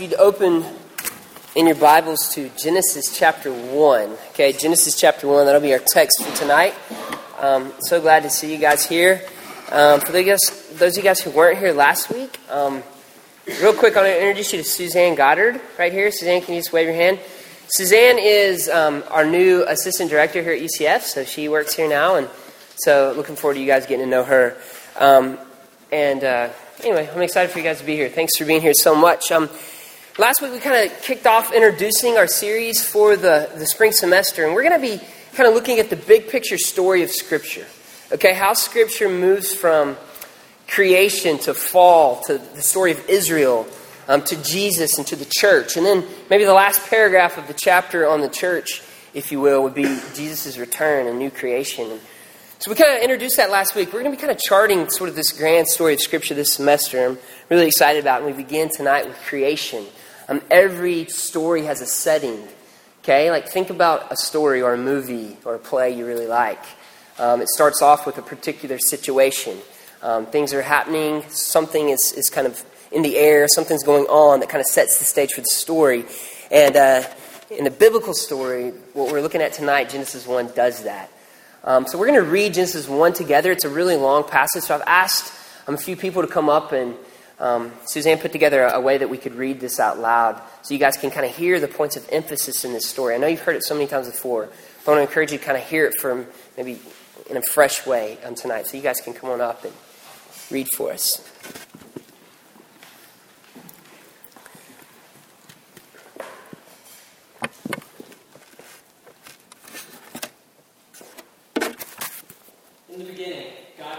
you'd open in your Bibles to Genesis chapter 1. Okay, Genesis chapter 1, that'll be our text for tonight. Um, so glad to see you guys here. Um, for those, of you guys who weren't here last week, um, real quick, I want to introduce you to Suzanne Goddard right here. Suzanne, can you just wave your hand? Suzanne is um, our new assistant director here at UCF, so she works here now, and so looking forward to you guys getting to know her. Um, and uh, anyway, I'm excited for you guys to be here. Thanks for being here so much. Last week we kind of kicked off introducing our series for the, the spring semester, and we're going to be kind of looking at the big picture story of Scripture. Okay, how Scripture moves from creation to fall to the story of Israel um, to Jesus and to the church. And then maybe the last paragraph of the chapter on the church, if you will, would be Jesus' return and new creation. So we kind of introduced that last week. We're going to be kind of charting sort of this grand story of Scripture this semester. I'm really excited about it. And we begin tonight with creation. Um, every story has a setting. Okay, like think about a story or a movie or a play you really like. Um, it starts off with a particular situation. Um, things are happening, something is, is kind of in the air, something's going on that kind of sets the stage for the story. And uh, in the biblical story, what we're looking at tonight, Genesis 1 does that. Um, so we're going to read Genesis 1 together. It's a really long passage, so I've asked um, a few people to come up and um, Suzanne put together a, a, way that we could read this out loud so you guys can kind of hear the points of emphasis in this story. I know you've heard it so many times before, but I want to encourage you to kind of hear it from maybe in a fresh way um, tonight. So you guys can come on up and read for us. In the beginning, God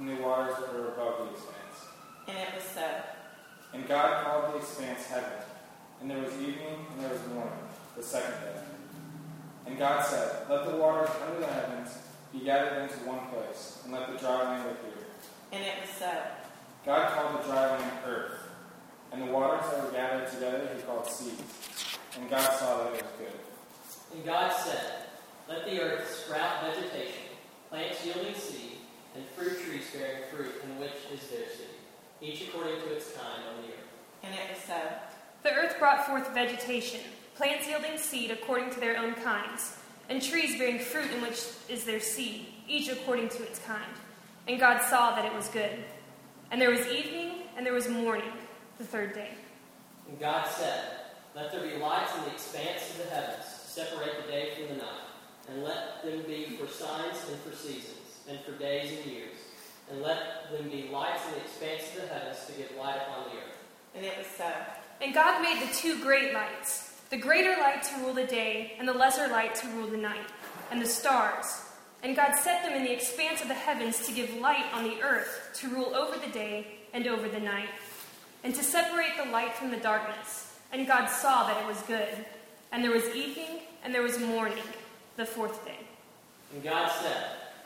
from the waters that were above the expanse. And it was so. And God called the expanse heaven. And there was evening and there was morning, the second day. And God said, Let the waters under the heavens be gathered into one place, and let the dry land appear. And it was so. God called the dry land earth, and the waters that were gathered together he called seas. And God saw that it was good. And God said, Let the earth sprout vegetation, plants yielding seed, and fruit trees bearing fruit, in which is their seed each according to its kind on the earth. And it was so. The earth brought forth vegetation, plants yielding seed according to their own kinds, and trees bearing fruit in which is their seed, each according to its kind. And God saw that it was good. And there was evening, and there was morning, the third day. And God said, Let there be lights in the expanse of the heavens, to separate the day from the night, and let them be for signs and for seasons, and for days and years and let them be lights in the expanse of the heavens to give light upon the earth. And it was so. And God made the two great lights, the greater light to rule the day, and the lesser light to rule the night, and the stars. And God set them in the expanse of the heavens to give light on the earth, to rule over the day and over the night, and to separate the light from the darkness. And God saw that it was good. And there was evening, and there was morning, the fourth day. And God said,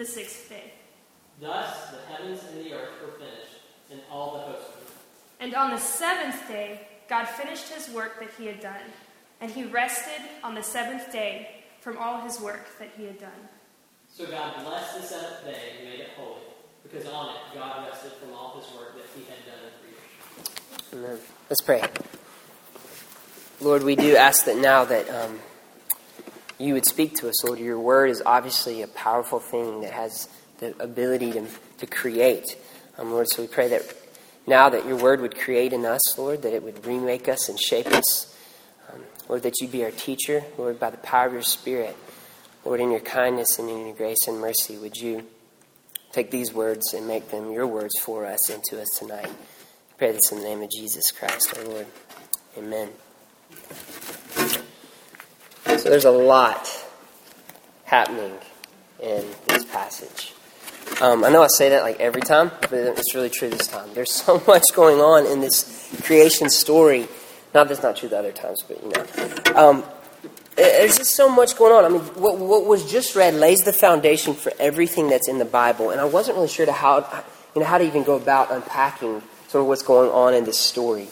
the sixth day. Thus the heavens and the earth were finished, and all the host of them. And on the seventh day, God finished his work that he had done, and he rested on the seventh day from all his work that he had done. So God blessed the seventh day and made it holy, because on it God rested from all his work that he had done in creation. Amen. Let's pray. Lord, we do ask that now that um, you would speak to us, Lord. Your word is obviously a powerful thing that has the ability to, to create. Um, Lord, so we pray that now that your word would create in us, Lord, that it would remake us and shape us. Um, Lord, that you be our teacher, Lord, by the power of your Spirit. Lord, in your kindness and in your grace and mercy, would you take these words and make them your words for us and to us tonight? Pray this in the name of Jesus Christ, our Lord. Amen. So there's a lot happening in this passage. Um, I know I say that like every time, but it's really true this time. There's so much going on in this creation story. Not that's not true the other times, but you know. Um, there's just so much going on. I mean, what, what was just read lays the foundation for everything that's in the Bible, and I wasn't really sure to how, you know, how to even go about unpacking sort of what's going on in this story.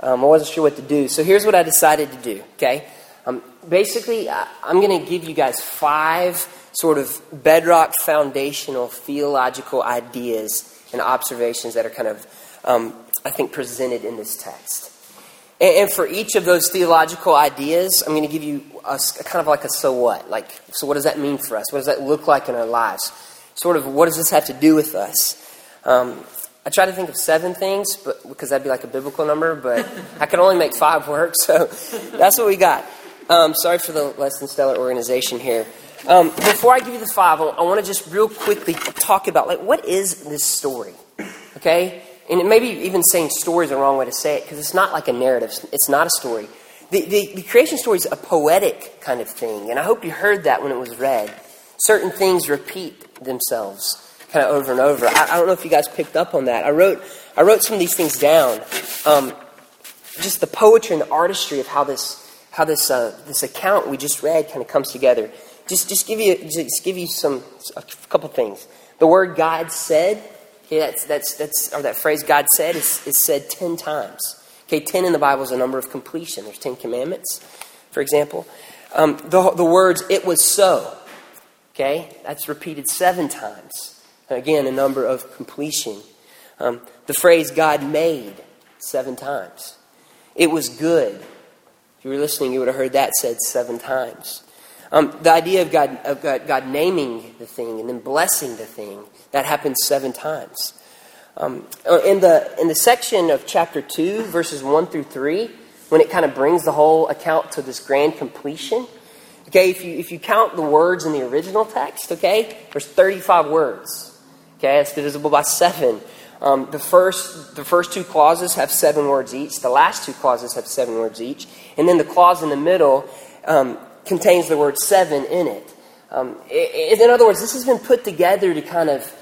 Um, I wasn't sure what to do, so here's what I decided to do. Okay, um, basically, I'm going to give you guys five sort of bedrock, foundational, theological ideas and observations that are kind of, um, I think, presented in this text. And, and for each of those theological ideas, I'm going to give you a, a kind of like a so what. Like, so what does that mean for us? What does that look like in our lives? Sort of, what does this have to do with us? Um, I try to think of seven things, but because that'd be like a biblical number, but I can only make five work, so that's what we got. Um, sorry for the less than stellar organization here. Um, before I give you the five, I, want to just real quickly talk about like what is this story, okay? And maybe even saying story is the wrong way to say it because it's not like a narrative. It's not a story. The, the, the creation story is a poetic kind of thing, and I hope you heard that when it was read. Certain things repeat themselves kind of over and over. I, I don't know if you guys picked up on that. I wrote I wrote some of these things down. Um, just the poetry and the artistry of how this how this uh, this account we just read kind of comes together. Just just give you just give you some a couple things. The word God said, okay, that's that's that's or that phrase God said is, is said ten times. Okay, ten in the Bible is a number of completion. There's ten commandments, for example. Um, the the words "it was so," okay, that's repeated seven times. Again, a number of completion. Um, the phrase God made seven times. It was good. If you were listening, you would have heard that said seven times. Um, the idea of God, of God, God naming the thing and then blessing the thing, that happens seven times. Um, in, the, in the section of chapter 2, verses 1 through 3, when it kind of brings the whole account to this grand completion, okay, if you, if you count the words in the original text, okay, there's 35 words. Okay, it's divisible by 7. Um, the first the first two clauses have seven words each. The last two clauses have seven words each, and then the clause in the middle um, contains the word seven in it. Um, it. In other words, this has been put together to kind of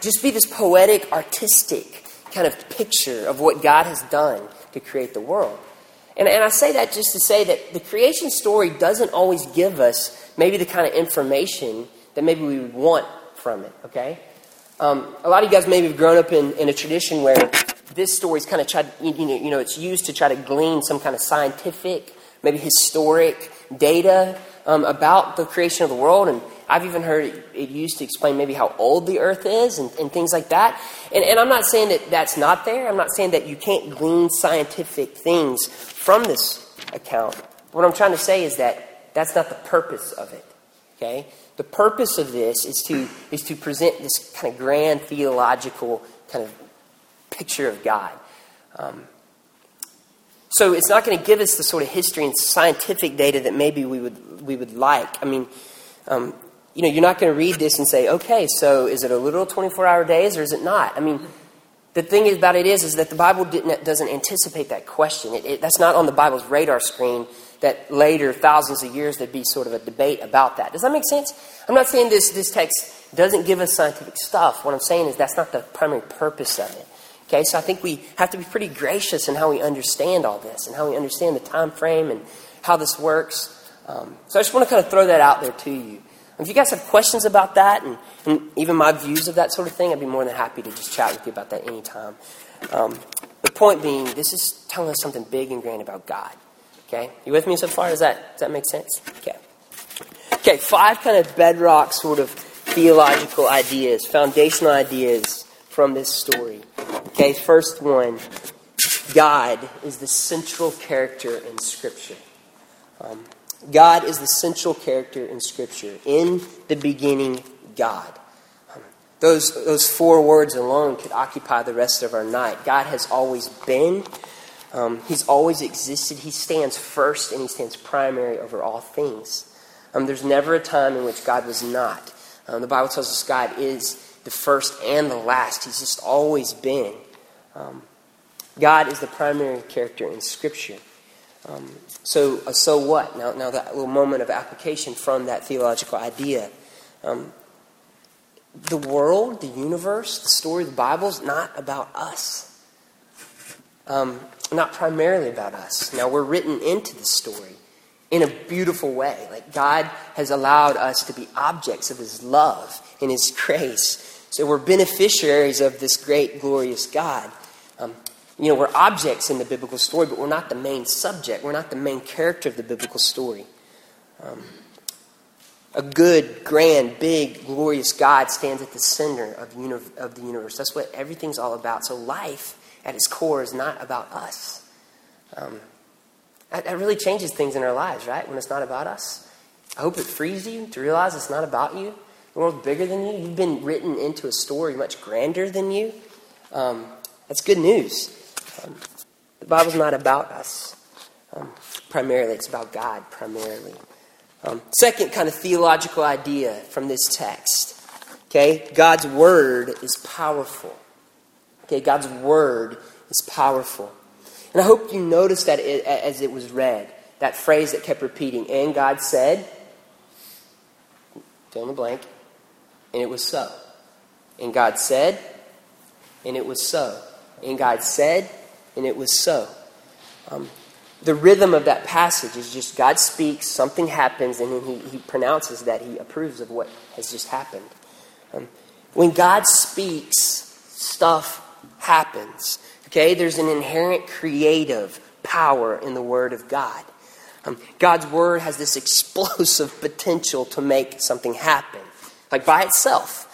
just be this poetic, artistic kind of picture of what God has done to create the world. And, and I say that just to say that the creation story doesn't always give us maybe the kind of information that maybe we would want from it. Okay. Um, a lot of you guys maybe have grown up in, in a tradition where this story is kind of tried, you know, you know, it's used to try to glean some kind of scientific, maybe historic data um, about the creation of the world. And I've even heard it, used to explain maybe how old the earth is and, and things like that. And, and I'm not saying that that's not there. I'm not saying that you can't glean scientific things from this account. What I'm trying to say is that that's not the purpose of it. Okay? The purpose of this is to, is to present this kind of grand theological kind of picture of God. Um, so it's not going to give us the sort of history and scientific data that maybe we would, we would like. I mean, um, you know, you're not going to read this and say, okay, so is it a literal 24 hour days or is it not? I mean, the thing about it is, is that the Bible doesn't anticipate that question. It, it, that's not on the Bible's radar screen that later, thousands of years, there'd be sort of a debate about that. Does that make sense? I'm not saying this, this text doesn't give us scientific stuff. What I'm saying is that's not the primary purpose of it. Okay, so I think we have to be pretty gracious in how we understand all this and how we understand the time frame and how this works. Um, so I just want to kind of throw that out there to you. If you guys have questions about that and, and, even my views of that sort of thing, I'd be more than happy to just chat with you about that anytime. Um, the point being, this is telling us something big and grand about God. Okay, you with me so far? Does that does that make sense? Okay. Okay, five kind of bedrock sort of theological ideas, foundational ideas from this story. Okay, first one God is the central character in Scripture. Um, God is the central character in Scripture. In the beginning, God. Um, those, those four words alone could occupy the rest of our night. God has always been, um, He's always existed. He stands first and He stands primary over all things. Um, there's never a time in which God was not. Um, the Bible tells us God is the first and the last. He's just always been. Um, God is the primary character in Scripture. Um, so, uh, so what? Now, now that little moment of application from that theological idea. Um, the world, the universe, the story the Bible is not about us. Um, not primarily about us. Now, we're written into the story in a beautiful way. Like, God has allowed us to be objects of His love and His grace so we're beneficiaries of this great, glorious God. Um, you know, we're objects in the biblical story, but we're not the main subject. We're not the main character of the biblical story. Um, a good, grand, big, glorious God stands at the center of, of the universe. That's what everything's all about. So life, at its core, is not about us. Um, that, that really changes things in our lives, right? When it's not about us. I hope it frees you to realize it's not about you. The world's bigger than you. You've been written into a story much grander than you. Um, that's good news. Um, the Bible's not about us um, primarily, it's about God primarily. Um, second kind of theological idea from this text. Okay, God's word is powerful. Okay, God's word is powerful. And I hope you noticed that it, as it was read, that phrase that kept repeating, and God said, fill in the blank, and it was so. And God said, and it was so. And God said, and it was so. Um, the rhythm of that passage is just God speaks, something happens, and then he, he pronounces that he approves of what has just happened. Um, when God speaks, stuff happens. Okay? There's an inherent creative power in the Word of God. Um, God's Word has this explosive potential to make something happen like by itself.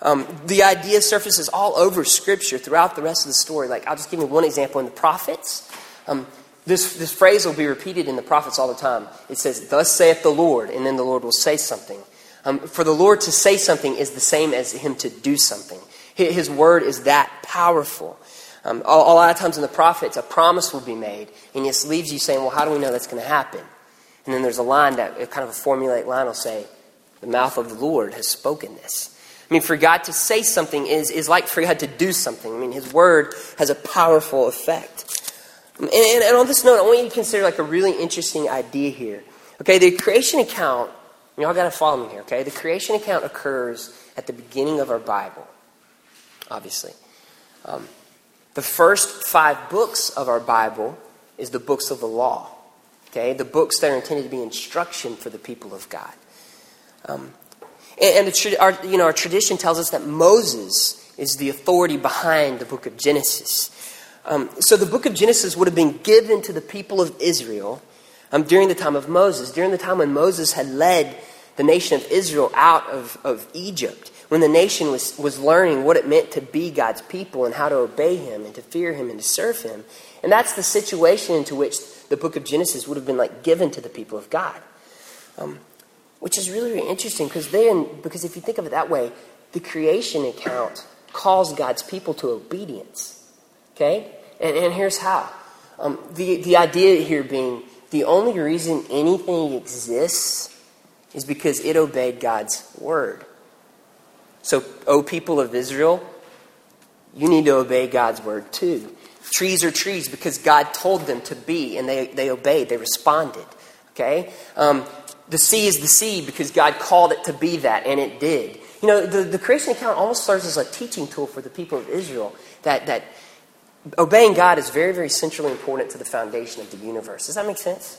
Um, the idea surfaces all over Scripture throughout the rest of the story. Like, I'll just give you one example in the prophets. Um, this, this phrase will be repeated in the prophets all the time. It says, Thus saith the Lord, and then the Lord will say something. Um, for the Lord to say something is the same as Him to do something. His word is that powerful. Um, a, a, lot of times in the prophets, a promise will be made, and it leaves you saying, Well, how do we know that's going to happen? And then there's a line that, kind of a formulaic line will say, the mouth of the Lord has spoken this. I mean, for God to say something is, is like for God to do something. I mean, His word has a powerful effect. And, and, and on this note, I want you to consider like a really interesting idea here. Okay, the creation account, y'all got to follow me here, okay? The creation account occurs at the beginning of our Bible, obviously. Um, the first five books of our Bible is the books of the law, okay? The books that are intended to be instruction for the people of God. Um, and, the, our, you know, our tradition tells us that Moses is the authority behind the book of Genesis. Um, so the book of Genesis would have been given to the people of Israel um, during the time of Moses, during the time when Moses had led the nation of Israel out of, of Egypt, when the nation was, was learning what it meant to be God's people and how to obey Him and to fear Him and to serve Him. And that's the situation into which the book of Genesis would have been like given to the people of God. Um, which is really, really interesting because then, because if you think of it that way, the creation account calls God's people to obedience. Okay? And, and here's how. Um, the, the idea here being the only reason anything exists is because it obeyed God's word. So, O people of Israel, you need to obey God's word too. Trees are trees because God told them to be, and they, they obeyed, they responded. Okay? Um, the sea is the sea because God called it to be that, and it did. You know, the, the creation account almost serves as a teaching tool for the people of Israel that, that obeying God is very, very centrally important to the foundation of the universe. Does that make sense?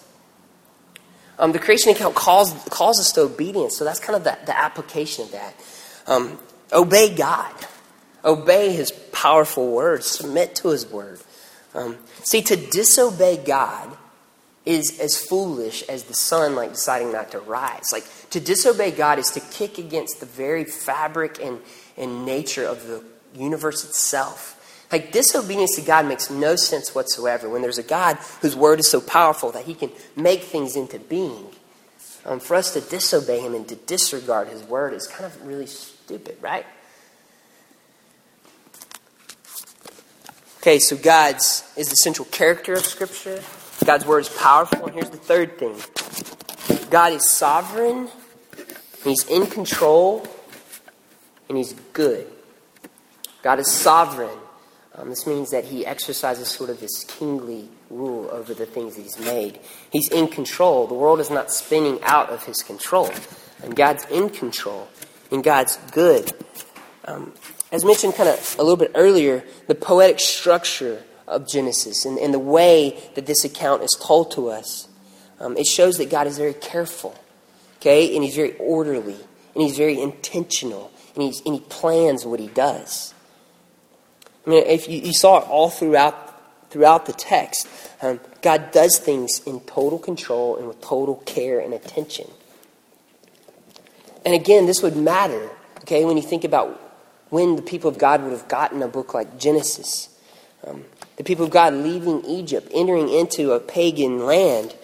Um, the creation account calls, calls us to obedience, so that's kind of the, the application of that. Um, obey God, obey His powerful word, submit to His word. Um, see, to disobey God is as foolish as the sun like deciding not to rise. Like to disobey God is to kick against the very fabric and, and nature of the universe itself. Like disobedience to God makes no sense whatsoever when there's a God whose word is so powerful that he can make things into being. Um, for us to disobey him and to disregard his word is kind of really stupid, right? Okay, so God's is the central character of Scripture. God's word is powerful. And here's the third thing God is sovereign, He's in control, and He's good. God is sovereign. Um, this means that he exercises sort of this kingly rule over the things he's made. He's in control. The world is not spinning out of his control. And God's in control. And God's good. Um, as mentioned kind of a little bit earlier, the poetic structure of Genesis and, and the way that this account is told to us, um, it shows that God is very careful, okay? And he's very orderly, and he's very intentional, and, he's, and he plans what he does. I mean, if you, you saw it all throughout, throughout the text, um, God does things in total control and with total care and attention. And again, this would matter, okay, when you think about when the people of God would have gotten a book like Genesis. Um, the people of God leaving Egypt, entering into a pagan land.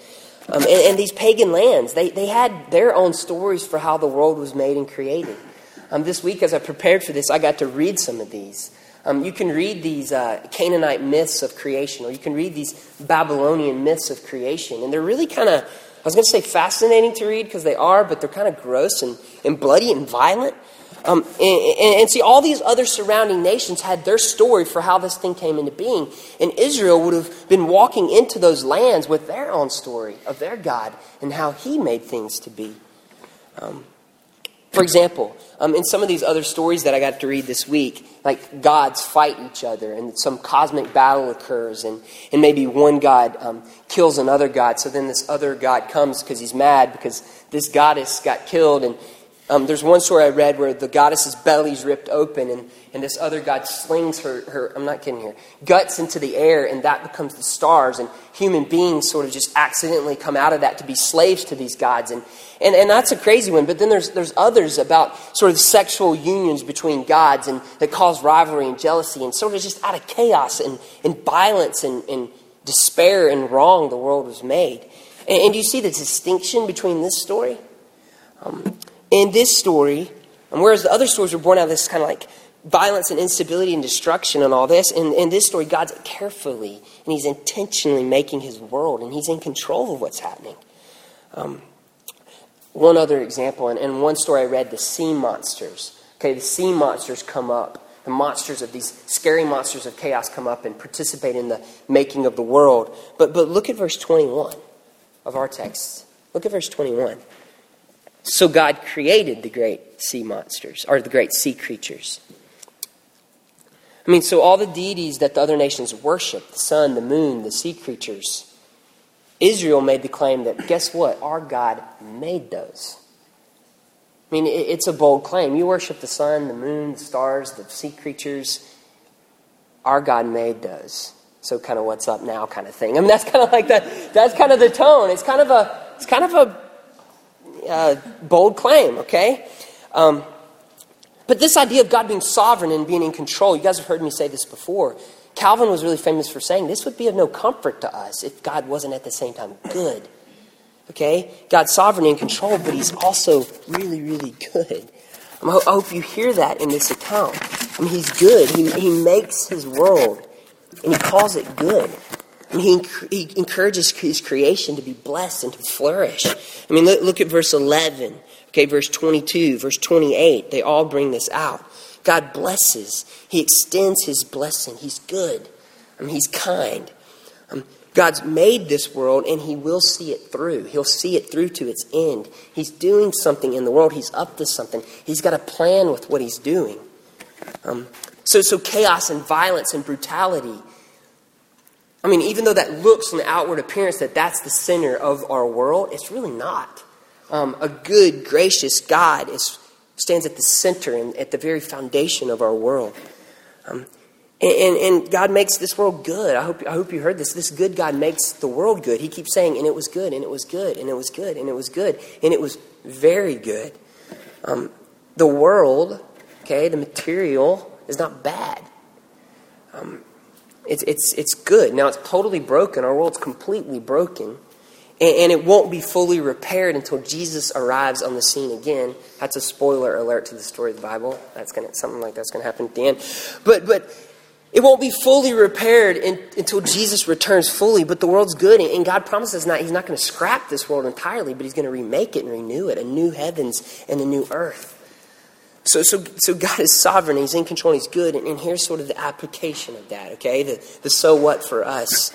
Um, and, and, these pagan lands, they, they had their own stories for how the world was made and created. Um, this week, as I prepared for this, I got to read some of these. Um, you can read these uh, Canaanite myths of creation, or you can read these Babylonian myths of creation. And they're really kind of, I was going to say fascinating to read because they are, but they're kind of gross and, and bloody and violent. Um, and, and, see, all these other surrounding nations had their story for how this thing came into being. And Israel would have been walking into those lands with their own story of their God and how he made things to be. Um, for example, um, in some of these other stories that I got to read this week, like gods fight each other and some cosmic battle occurs, and, and maybe one god um, kills another god, so then this other god comes because he's mad because this goddess got killed, and, um, there's one story I read where the goddess's belly's ripped open, and, and this other god slings her, her, I'm not kidding here, guts into the air, and that becomes the stars. And human beings sort of just accidentally come out of that to be slaves to these gods. And, and, and that's a crazy one. But then there's, there's others about sort of sexual unions between gods and that cause rivalry and jealousy, and sort of just out of chaos and, and violence and, and despair and wrong, the world was made. And, and you see the distinction between this story? Um, in this story, and whereas the other stories were born out of this kind of like violence and instability and destruction and all this, in, in this story, God's carefully and He's intentionally making His world and He's in control of what's happening. Um, one other example, and, and one story I read the sea monsters. Okay, the sea monsters come up. The monsters of these scary monsters of chaos come up and participate in the making of the world. But, but look at verse 21 of our text. Look at verse 21. So God created the great sea monsters, or the great sea creatures. I mean, so all the deities that the other nations worship the sun, the moon, the sea creatures Israel made the claim that, guess what? Our God made those. I mean, it's a bold claim. You worship the sun, the moon, the stars, the sea creatures. Our God made those. So, kind of what's up now, kind of thing. I mean, that's kind of like that. That's kind of the tone. It's kind of a. It's kind of a uh, bold claim, okay? Um, but this idea of God being sovereign and being in control, you guys have heard me say this before. Calvin was really famous for saying this would be of no comfort to us if God wasn't at the same time good. Okay? God's sovereign and control, but he's also really, really good. I hope you hear that in this account. I mean, he's good. He, he makes his world, and he calls it good. I mean, he, he encourages his creation to be blessed and to flourish. I mean, look, look at verse 11, okay, verse 22, verse 28. They all bring this out. God blesses, He extends His blessing. He's good, I mean, He's kind. Um, God's made this world and He will see it through. He'll see it through to its end. He's doing something in the world. He's up to something. He's got a plan with what He's doing. Um, so, so chaos and violence and brutality. I mean, even though that looks on the outward appearance that that's the center of our world, it's really not. Um, a good, gracious God is, stands at the center and at the very foundation of our world. Um, and, and, God makes this world good. I hope, I hope you heard this. This good God makes the world good. He keeps saying, and it was good, and it was good, and it was good, and it was good, and it was very good. Um, the world, okay, the material is not bad. Um, it's, it's, it's good. Now, it's totally broken. Our world's completely broken. And, and it won't be fully repaired until Jesus arrives on the scene again. That's a spoiler alert to the story of the Bible. That's gonna, something like that's going to happen at the end. But, but it won't be fully repaired in, until Jesus returns fully, but the world's good, and God promises not, He's not going to scrap this world entirely, but He's going to remake it and renew it, a new heavens and a new earth. So, so, so God is sovereign, He's in control, He's good, and, and here's sort of the application of that, okay? The, the so what for us.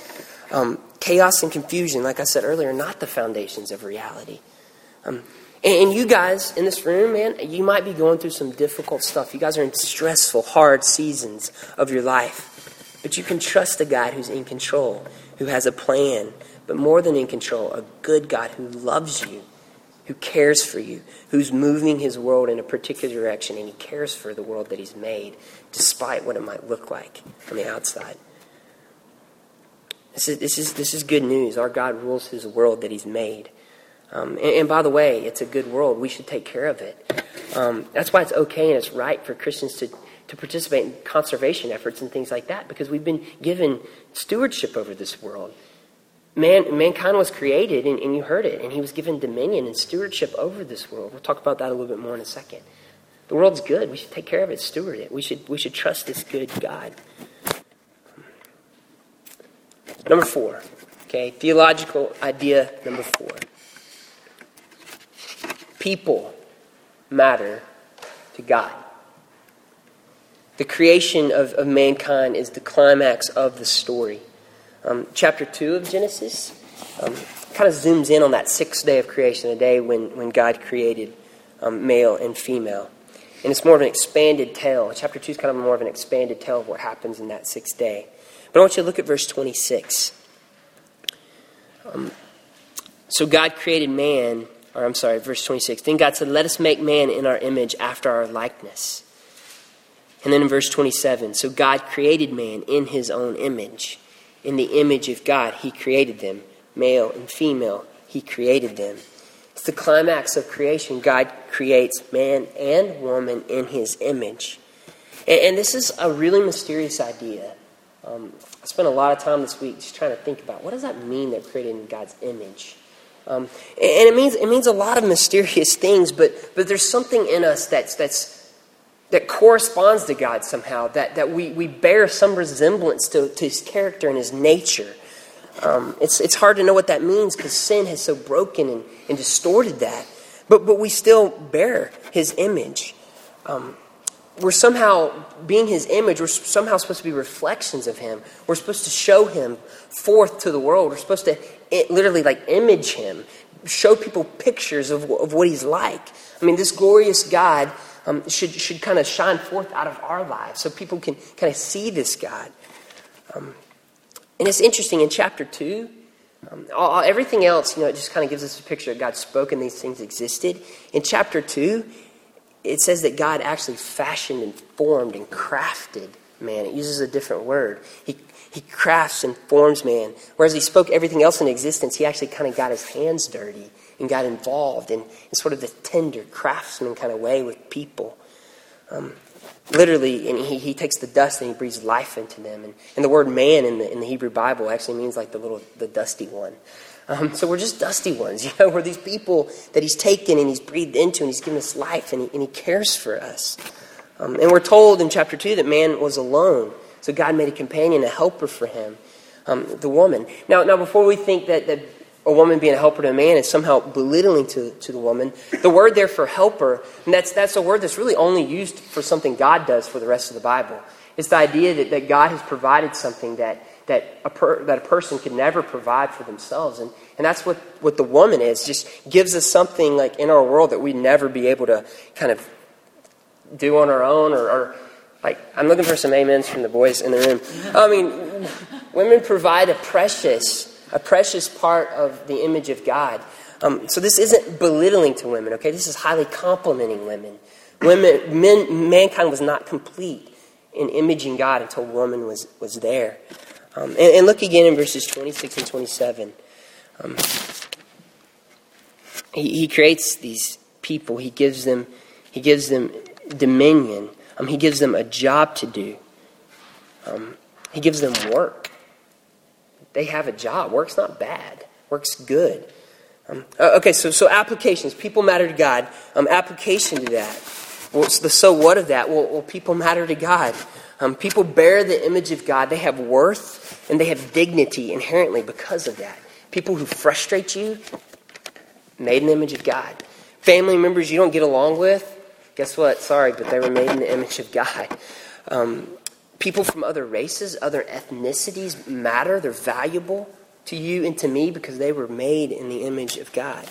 Um, chaos and confusion, like I said earlier, are not the foundations of reality. Um, and you guys in this room, man, you might be going through some difficult stuff. You guys are in stressful, hard seasons of your life. But you can trust a God who's in control, who has a plan, but more than in control, a good God who loves you, who cares for you, who's moving his world in a particular direction, and he cares for the world that he's made, despite what it might look like on the outside. This is, this is, this is good news. Our God rules his world that he's made. Um, and, and, by the way, it's a good world. We should take care of it. Um, that's why it's okay and it's right for Christians to, to participate in conservation efforts and things like that because we've been given stewardship over this world. Man, mankind was created, and, and you heard it, and he was given dominion and stewardship over this world. We'll talk about that a little bit more in a second. The world's good. We should take care of it, steward it. We should, we should trust this good God. Number four, okay, theological idea number four people matter to God. The creation of, of mankind is the climax of the story. Um, chapter 2 of Genesis um, kind of zooms in on that sixth day of creation, the day when, when God created um, male and female. And it's more of an expanded tale. Chapter 2 is kind of more of an expanded tale of what happens in that sixth day. But I want you to look at verse 26. Um, so God created man or I'm sorry, verse 26. Then God said, Let us make man in our image after our likeness. And then in verse 27, so God created man in his own image. In the image of God, he created them. Male and female, he created them. It's the climax of creation. God creates man and woman in his image. And, and this is a really mysterious idea. Um, I spent a lot of time this week just trying to think about what does that mean that created in God's image? Um, and it means, it means a lot of mysterious things, but, but there's something in us that's, that's, that corresponds to God somehow, that, that we, we bear some resemblance to, to his character and his nature. Um, it's, it's hard to know what that means because sin has so broken and, and distorted that. But, but we still bear his image. Um, we're somehow, being his image, we're somehow supposed to be reflections of him. We're supposed to show him forth to the world. We're supposed to it, literally like image him, show people pictures of, of what he's like. I mean, this glorious God um, should, should kind of shine forth out of our lives so people can kind of see this God. Um, and it's interesting in chapter 2, um, all, everything else, you know, it just kind of gives us a picture of God spoke and these things existed. In chapter 2, it says that God actually fashioned and formed and crafted man. It uses a different word. He he crafts and forms man. Whereas he spoke everything else in existence, he actually kind of got his hands dirty and got involved in, in sort of the tender craftsman kind of way with people. Um, literally, and he, he takes the dust and he breathes life into them. And, and the word man in the, in the Hebrew Bible actually means like the little, the dusty one. Um, so we're just dusty ones, you know, we're these people that he's taken and he's breathed into and he's given us life and he, and he cares for us. Um, and we're told in chapter 2 that man was alone. So God made a companion, a helper for him, um, the woman. Now, now, before we think that, that a woman being a helper to a man is somehow belittling to, to the woman, the word there for helper, and that's, that's a word that's really only used for something God does for the rest of the Bible. It's the idea that, that God has provided something that, that, a per, that a person could never provide for themselves. And, and that's what, what the woman is, just gives us something like in our world that we'd never be able to kind of do on our own or, or like i'm looking for some amens from the boys in the room i mean women provide a precious a precious part of the image of god um, so this isn't belittling to women okay this is highly complimenting women women men, mankind was not complete in imaging god until woman was, was there um, and, and, look again in verses 26 and 27 um, he, he creates these people he gives them he gives them dominion. Um, he gives them a job to do. Um, he gives them work. They have a job. Work's not bad. Work's good. Um, uh, okay, so so applications. People matter to God. Um, application to that. The so what of that? Well, well people matter to God. Um, people bear the image of God. They have worth and they have dignity inherently because of that. People who frustrate you, made in the image of God. Family members you don't get along with, Guess what? Sorry, but they were made in the image of God. Um, people from other races, other ethnicities matter. They're valuable to you and to me because they were made in the image of God.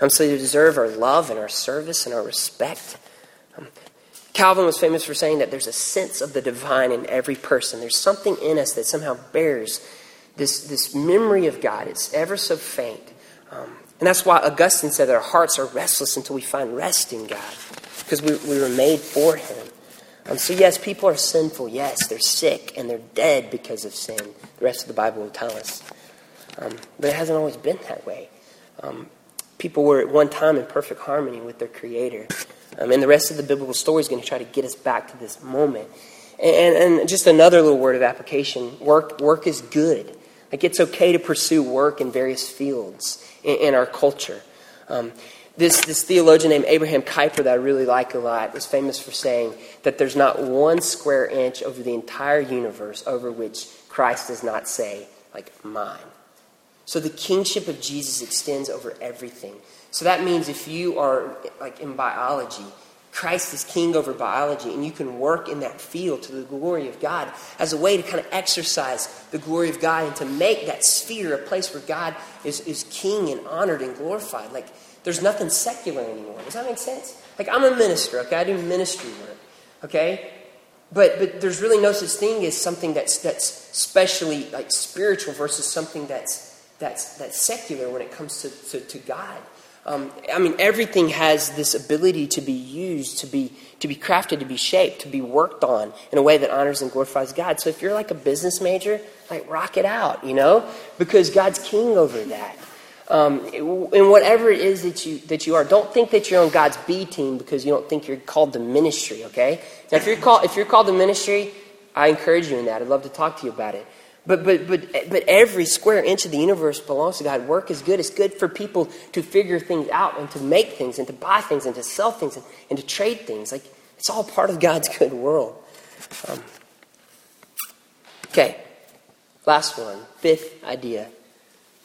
Um, so they deserve our love and our service and our respect. Um, Calvin was famous for saying that there's a sense of the divine in every person. There's something in us that somehow bears this, this memory of God. It's ever so faint. Um, and that's why Augustine said that our hearts are restless until we find rest in God because we, we were made for Him. Um, so, yes, people are sinful. Yes, they're sick and they're dead because of sin. The rest of the Bible will tell us. Um, but it hasn't always been that way. Um, people were at one time in perfect harmony with their Creator. Um, and the rest of the biblical story is going to try to get us back to this moment. And, and just another little word of application work, work is good. Like it's okay to pursue work in various fields in, in our culture. Um, this, this theologian named Abraham Kuyper, that I really like a lot, is famous for saying that there's not one square inch over the entire universe over which Christ does not say, like, mine. So the kingship of Jesus extends over everything. So that means if you are, like, in biology, Christ is king over biology, and you can work in that field to the glory of God as a way to kind of exercise the glory of God and to make that sphere a place where God is, is king and honored and glorified. Like, there's nothing secular anymore. Does that make sense? Like, I'm a minister, okay? I do ministry work, okay? But, but there's really no such thing as something that's, that's specially like spiritual versus something that's, that's, that's secular when it comes to, to, to God. Um, I mean, everything has this ability to be used, to be, to be crafted, to be shaped, to be worked on in a way that honors and glorifies God. So if you're like a business major, like rock it out, you know, because God's king over that. Um, and whatever it is that you that you are, don't think that you're on God's B team because you don't think you're called to ministry. Okay? Now, if you're called if you're called to ministry, I encourage you in that. I'd love to talk to you about it. But but but but every square inch of the universe belongs to God. Work is good. It's good for people to figure things out and to make things and to buy things and to sell things and, and to trade things. Like it's all part of God's good world. Um, okay, last one, fifth idea,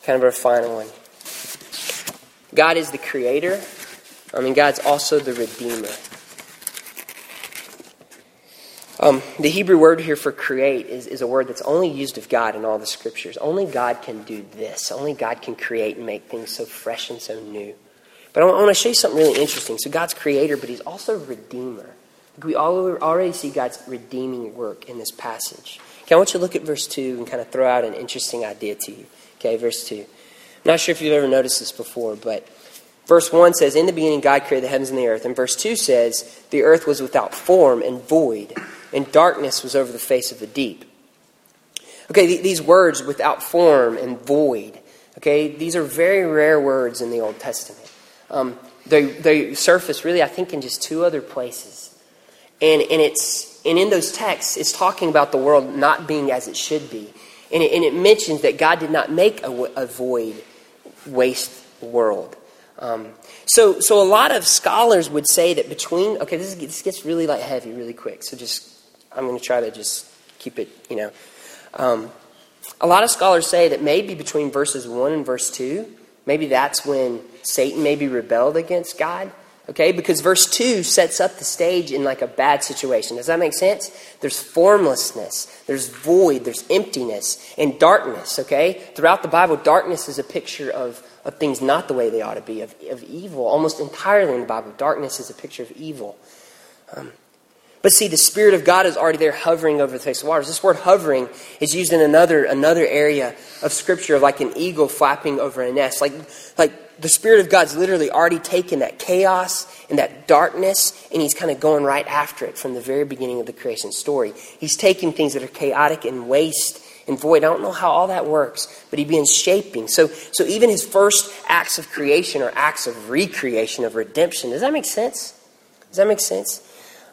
kind of our final one. God is the creator. I mean, God's also the redeemer. Um, the Hebrew word here for create is, is a word that's only used of God in all the scriptures. Only God can do this. Only God can create and make things so fresh and so new. But I want to show you something really interesting. So God's creator, but he's also redeemer. We already see God's redeeming work in this passage. Okay, I want you to look at verse 2 and kind of throw out an interesting idea to you. Okay, verse 2. I'm not sure if you've ever noticed this before, but verse 1 says, In the beginning, God created the heavens and the earth. And verse 2 says, The earth was without form and void, and darkness was over the face of the deep. Okay, these words, without form and void, Okay, these are very rare words in the Old Testament. Um, they, they surface really, I think, in just two other places. And, and, it's, and in those texts, it's talking about the world not being as it should be. And it, and it mentions that God did not make a, a void, waste world. Um, so, so a lot of scholars would say that between okay, this, is, this gets really like heavy really quick. So just I'm going to try to just keep it, you know. Um, a lot of scholars say that maybe between verses one and verse two, maybe that's when Satan maybe rebelled against God. Okay, because verse 2 sets up the stage in like a bad situation. Does that make sense? There's formlessness, there's void, there's emptiness, and darkness. Okay? Throughout the Bible, darkness is a picture of, of things not the way they ought to be, of, of evil. Almost entirely in the Bible, darkness is a picture of evil. Um, but see, the Spirit of God is already there hovering over the face of waters. This word hovering is used in another, another area of Scripture, like an eagle flapping over a nest. Like, like the Spirit of God's literally already taken that chaos and that darkness, and He's kind of going right after it from the very beginning of the creation story. He's taking things that are chaotic and waste and void. I don't know how all that works, but He begins shaping. So, so even His first acts of creation are acts of recreation, of redemption. Does that make sense? Does that make sense?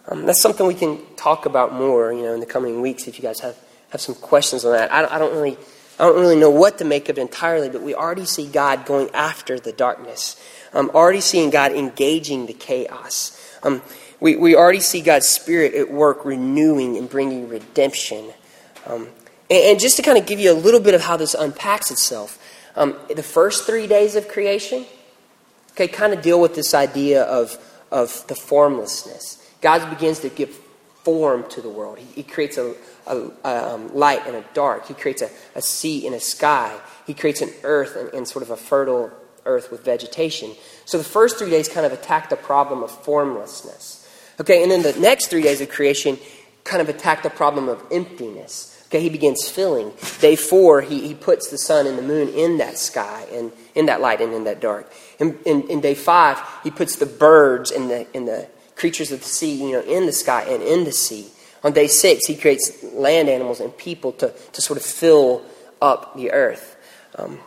Um, that's something we can talk about more, you know, in the coming weeks if you guys have, have some questions on that. I, I don't really I don't really know what to make of it entirely, but we already see God going after the darkness. Um, already seeing God engaging the chaos. Um, we, we already see God's Spirit at work renewing and bringing redemption. Um, and, and, just to kind of give you a little bit of how this unpacks itself, um, the first three days of creation, okay, kind of deal with this idea of, of the formlessness. God begins to give form to the world. He, he creates a, a, a um, light and a dark. He creates a, a sea and a sky. He creates an earth and, and sort of a fertile earth with vegetation. So the first three days kind of attack the problem of formlessness. Okay, and then the next three days of creation kind of attack the problem of emptiness. Okay, he begins filling. Day four, he, he puts the sun and the moon in that sky and in that light and in that dark. In, in, in day five, he puts the birds and the, and the creatures of the sea, you know, in the sky and in the sea. On day six, he creates land animals and people to, to sort of fill up the earth. Um,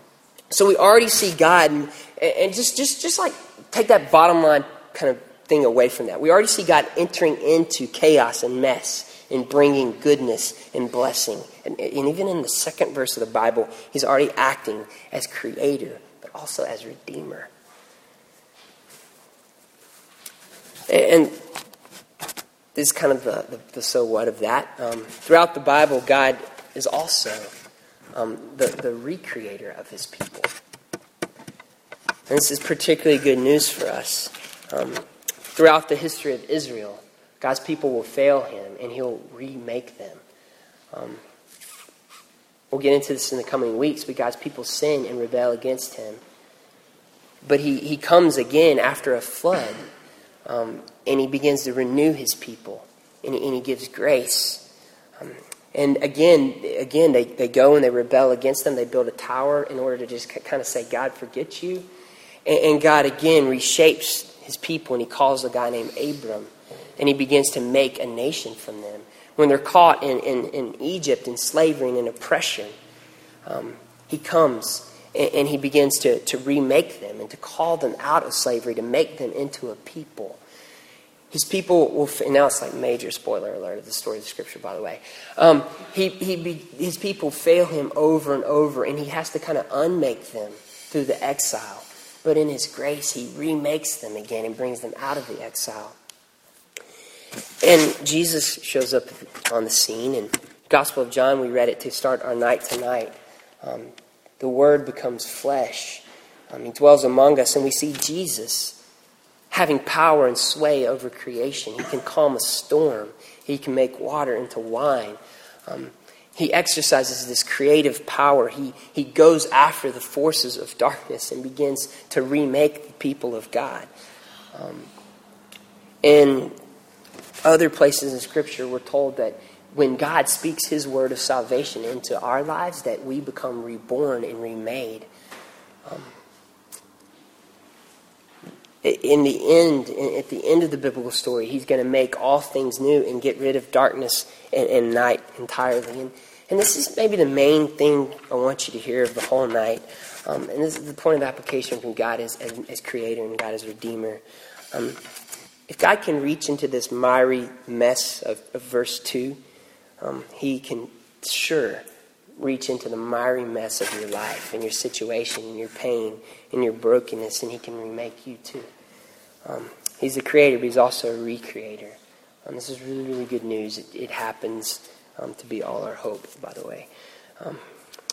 so we already see God, and, and just, just, just like take that bottom line kind of thing away from that. We already see God entering into chaos and mess and bringing goodness and blessing. And, and even in the second verse of the Bible, he's already acting as creator, but also as redeemer. And this is kind of the, the, the so what of that. Um, throughout the Bible, God is also um, the, the recreator of his people. And this is particularly good news for us. Um, throughout the history of Israel, God's people will fail him and he'll remake them. Um, we'll get into this in the coming weeks, but God's people sin and rebel against him. But he, he comes again after a flood um, and he begins to renew his people, and he, and he gives grace. Um, and again, again, they, they go and they rebel against them. They build a tower in order to just kind of say, God, forget you. And, and God again reshapes his people, and he calls a guy named Abram, and he begins to make a nation from them. When they're caught in, in, in Egypt in slavery and in oppression, um, he comes and, and he begins to, to remake them and to call them out of slavery, to make them into a people. His people will, and now it's like major spoiler alert of the story of the scripture, by the way. Um, he, he be, his people fail him over and over, and he has to kind of unmake them through the exile. But in his grace, he remakes them again and brings them out of the exile. And Jesus shows up on the scene. In Gospel of John, we read it to start our night tonight. Um, the Word becomes flesh. Um, he dwells among us, and we see Jesus having power and sway over creation. He can calm a storm, he can make water into wine. Um, he exercises this creative power. He, he goes after the forces of darkness and begins to remake the people of God. Um, in other places in Scripture, we're told that when God speaks His word of salvation into our lives, that we become reborn and remade. Um, in the end, at the end of the biblical story, He's going to make all things new and get rid of darkness and, and night entirely. And, And this is maybe the main thing I want you to hear of the whole night. Um, and this is the point of application from God as, as, as creator and God as redeemer. Um, if God can reach into this miry mess of, of verse 2, um, He can sure reach into the miry mess of your life and your situation and your pain and your brokenness, and He can remake you too. Um, he's the creator, but He's also a recreator. Um, this is really, really good news. It, it happens um, to be all our hope, by the way. Um,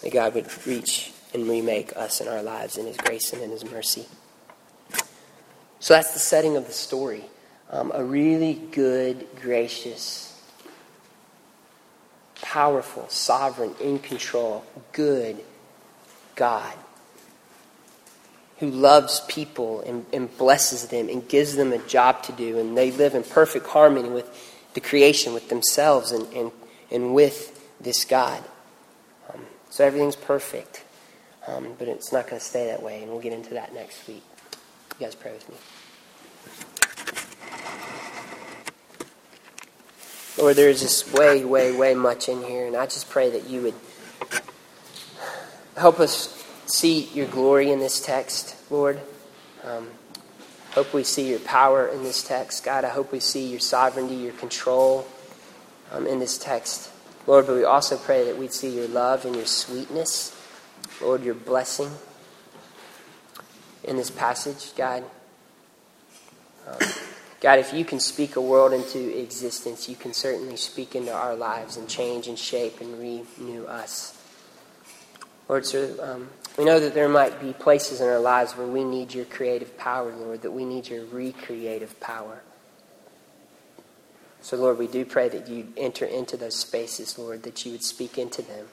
that God would reach and remake us in our lives in His grace and in His mercy. So that's the setting of the story. Um, a really good, gracious, powerful, sovereign, in control, good God who loves people and, and, blesses them and gives them a job to do, and they live in perfect harmony with the creation, with themselves, and, and, and with this God. Um, so everything's perfect, um, but it's not going to stay that way, and we'll get into that next week. You guys pray with me. Lord, there is just way, way, way much in here, and I just pray that you would help us see your glory in this text, Lord. Um, hope we see your power in this text. God, I hope we see your sovereignty, your control um, in this text. Lord, but we also pray that we'd see your love and your sweetness. Lord, your blessing in this passage, God. Um, God, if you can speak a world into existence, you can certainly speak into our lives and change and shape and renew us. Lord, sir, um, we know that there might be places in our lives where we need your creative power, Lord, that we need your recreative power. So, Lord, we do pray that you enter into those spaces, Lord, that you would speak into them.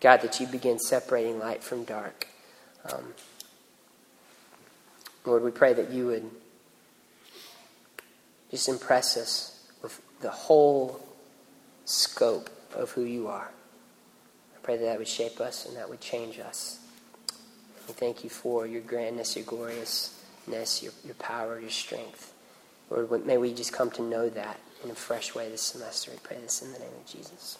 God, that you begin separating light from dark. Um, Lord, we pray that you would just impress us with the whole scope of who you are. I pray that that would shape us and that would change us. We thank you for your grandness, your gloriousness, your, your power, your strength. Lord, may we just come to know that in a fresh way this semester. We pray this in the name of Jesus.